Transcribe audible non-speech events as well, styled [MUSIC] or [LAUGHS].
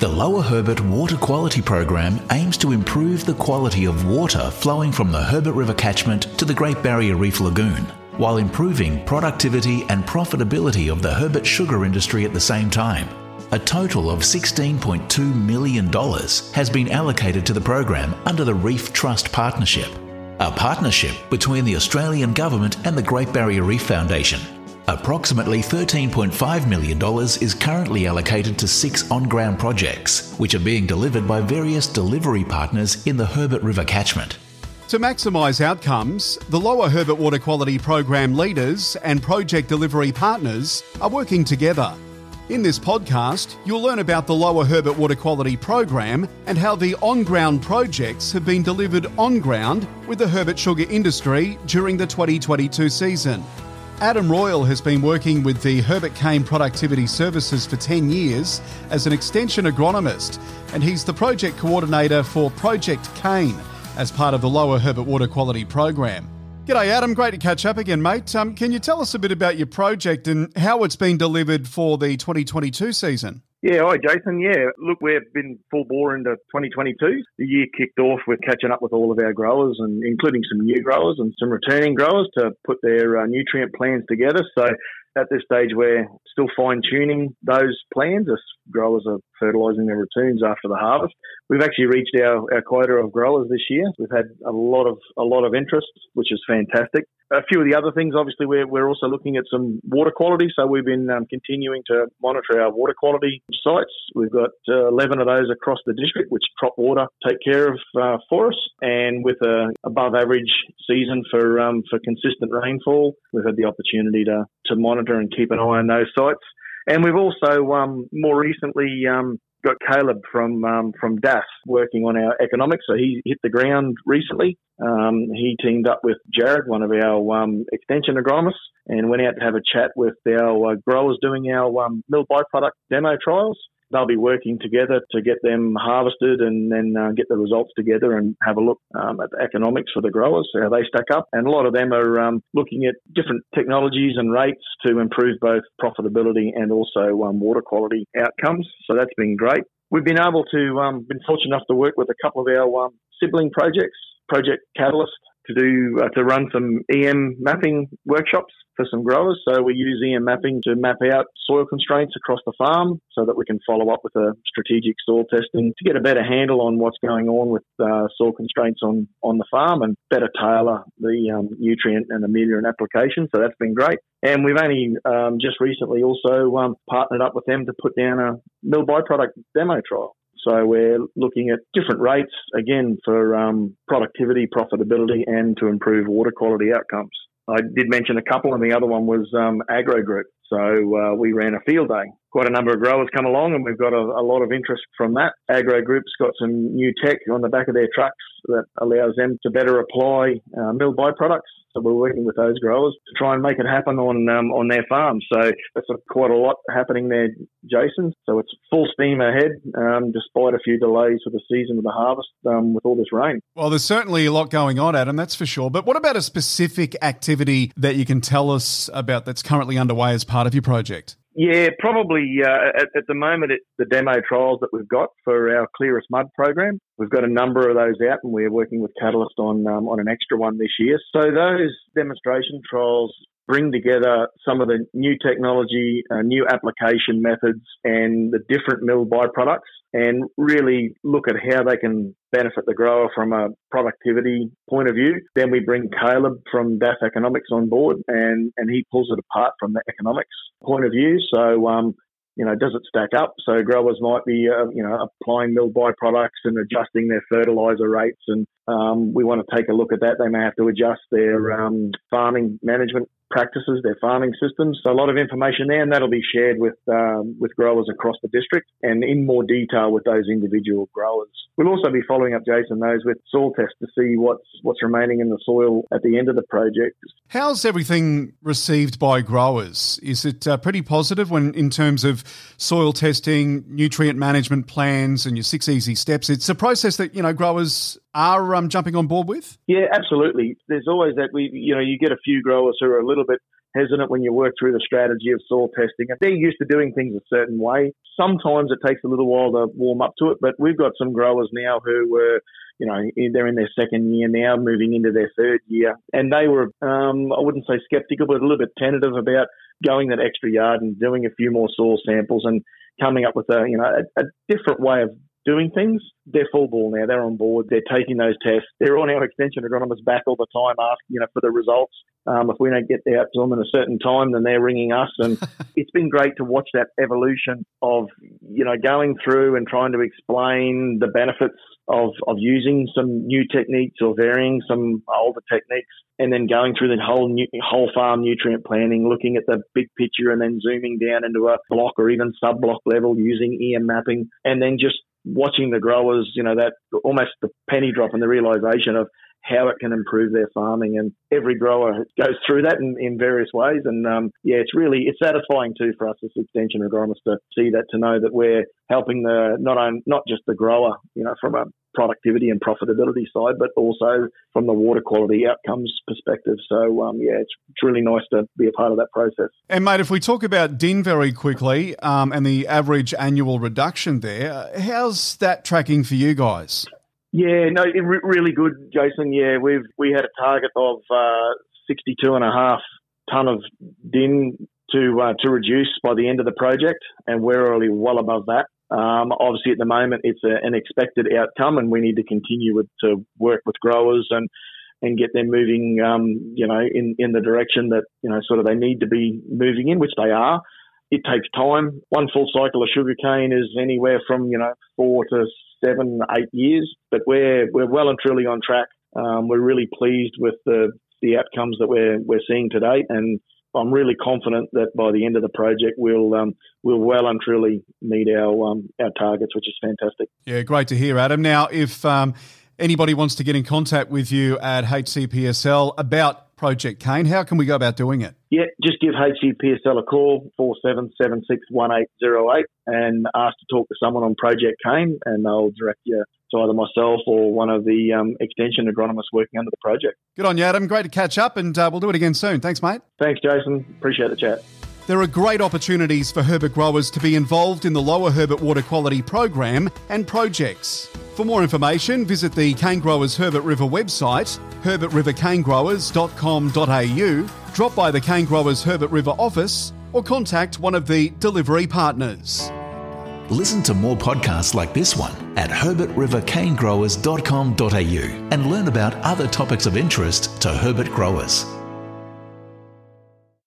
The Lower Herbert Water Quality Program aims to improve the quality of water flowing from the Herbert River catchment to the Great Barrier Reef Lagoon, while improving productivity and profitability of the Herbert sugar industry at the same time. A total of $16.2 million has been allocated to the program under the Reef Trust Partnership, a partnership between the Australian Government and the Great Barrier Reef Foundation. Approximately $13.5 million is currently allocated to six on ground projects, which are being delivered by various delivery partners in the Herbert River catchment. To maximise outcomes, the Lower Herbert Water Quality Program leaders and project delivery partners are working together. In this podcast, you'll learn about the Lower Herbert Water Quality Program and how the on ground projects have been delivered on ground with the Herbert sugar industry during the 2022 season. Adam Royle has been working with the Herbert Cane Productivity Services for 10 years as an extension agronomist, and he's the project coordinator for Project Cane as part of the Lower Herbert Water Quality Program. G'day, Adam. Great to catch up again, mate. Um, can you tell us a bit about your project and how it's been delivered for the 2022 season? Yeah, hi Jason. Yeah, look, we've been full bore into 2022. The year kicked off with catching up with all of our growers, and including some new growers and some returning growers to put their uh, nutrient plans together. So at this stage, we're still fine tuning those plans as growers are fertilising their ratoons after the harvest. We've actually reached our, our quota of growers this year. We've had a lot of a lot of interest, which is fantastic. A few of the other things, obviously, we're, we're also looking at some water quality. So we've been um, continuing to monitor our water quality sites. We've got uh, 11 of those across the district, which Crop Water take care of uh, for us. And with a above average season for um, for consistent rainfall, we've had the opportunity to to monitor and keep an eye on those sites. And we've also um, more recently um, got Caleb from um, from DAF working on our economics. So he hit the ground recently. Um, he teamed up with Jared, one of our um, extension agronomists, and went out to have a chat with our uh, growers doing our um, mill byproduct demo trials they'll be working together to get them harvested and then uh, get the results together and have a look um, at the economics for the growers, how they stack up. And a lot of them are um, looking at different technologies and rates to improve both profitability and also um, water quality outcomes. So that's been great. We've been able to, um, been fortunate enough to work with a couple of our um, sibling projects, Project Catalyst to do uh, to run some EM mapping workshops for some growers. So we use EM mapping to map out soil constraints across the farm so that we can follow up with a strategic soil testing to get a better handle on what's going on with uh, soil constraints on, on the farm and better tailor the um, nutrient and ameliorant application. So that's been great. And we've only um, just recently also um, partnered up with them to put down a mill byproduct demo trial. So we're looking at different rates again for um, productivity, profitability, and to improve water quality outcomes. I did mention a couple, and the other one was um, Agro Group. So uh, we ran a field day. Quite a number of growers come along, and we've got a, a, lot of interest from that. Agro Group's got some new tech on the back of their trucks that allows them to better apply uh, mill byproducts. So we're working with those growers to try and make it happen on um, on their farms. So that's a, quite a lot happening there, Jason. So it's full steam ahead, um, despite a few delays for the season of the harvest um, with all this rain. Well, there's certainly a lot going on, Adam. That's for sure. But what about a specific activity that you can tell us about that's currently underway as part part of your project? Yeah, probably uh, at, at, the moment it's the demo trials that we've got for our Clearest Mud program. We've got a number of those out, and we're working with Catalyst on um, on an extra one this year. So those demonstration trials bring together some of the new technology, uh, new application methods, and the different mill byproducts, and really look at how they can benefit the grower from a productivity point of view. Then we bring Caleb from DAF Economics on board, and, and he pulls it apart from the economics point of view. So um, you know, does it stack up? So growers might be, uh, you know, applying mill byproducts and adjusting their fertilizer rates, and um, we want to take a look at that. They may have to adjust their um, farming management practices, their farming systems. So a lot of information there, and that'll be shared with um, with growers across the district and in more detail with those individual growers. We'll also be following up, Jason, those with soil tests to see what's what's remaining in the soil at the end of the project. How's everything received by growers? Is it uh, pretty positive when in terms of soil testing, nutrient management plans, and your six easy steps? It's a process that you know growers are um, jumping on board with? Yeah, absolutely. There's always that we, you know, you get a few growers who are a little bit hesitant when you work through the strategy of soil testing. And they're used to doing things a certain way. Sometimes it takes a little while to warm up to it, but we've got some growers now who were you know, they're in their second year now, moving into their third year. And they were, um, I wouldn't say skeptical, but a little bit tentative about going that extra yard and doing a few more soil samples and coming up with a, you know, a, a different way of doing things. They're full ball now. They're on board. They're taking those tests. They're on our extension agronomists back all the time, asking you know for the results. Um, if we don't get out to them in a certain time, then they're ringing us, and [LAUGHS] it's been great to watch that evolution of you know going through and trying to explain the benefits of of using some new techniques or varying some older techniques, and then going through the whole new, whole farm nutrient planning, looking at the big picture, and then zooming down into a block or even sub block level using EM mapping, and then just watching the growers, you know, that almost the penny drop and the realization of how it can improve their farming. And every grower goes through that in, in various ways. And um, yeah, it's really it's satisfying too for us as extension agronomists to see that to know that we're helping the not on, not just the grower, you know, from a productivity and profitability side, but also from the water quality outcomes perspective. So, um, yeah, it's, it's really nice to be a part of that process. And, mate, if we talk about DIN very quickly um, and the average annual reduction there, how's that tracking for you guys? Yeah, no, it, really good, Jason. Yeah, we've we had a target of uh, 62 and a half ton of DIN to uh, to reduce by the end of the project, and we're already well above that. Um, obviously, at the moment, it's a, an expected outcome, and we need to continue with, to work with growers and and get them moving, um, you know, in, in the direction that you know sort of they need to be moving in, which they are. It takes time. One full cycle of sugarcane is anywhere from you know four to seven, eight years, but we're we're well and truly on track. Um, we're really pleased with the the outcomes that we're we're seeing to date, and I'm really confident that by the end of the project, we'll um, we'll well and truly meet our um, our targets, which is fantastic. Yeah, great to hear, Adam. Now, if um, anybody wants to get in contact with you at HCPSL about Project Cane, how can we go about doing it? Yeah, just give HCPSL a call, 47761808, and ask to talk to someone on Project Cane, and they'll direct you to either myself or one of the um, extension agronomists working under the project. Good on you, Adam. Great to catch up, and uh, we'll do it again soon. Thanks, mate. Thanks, Jason. Appreciate the chat. There are great opportunities for Herbert growers to be involved in the Lower Herbert Water Quality Program and projects. For more information, visit the Cane Growers Herbert River website, herbertrivercanegrowers.com.au, drop by the Cane Growers Herbert River office, or contact one of the delivery partners. Listen to more podcasts like this one at herbertrivercanegrowers.com.au and learn about other topics of interest to Herbert growers.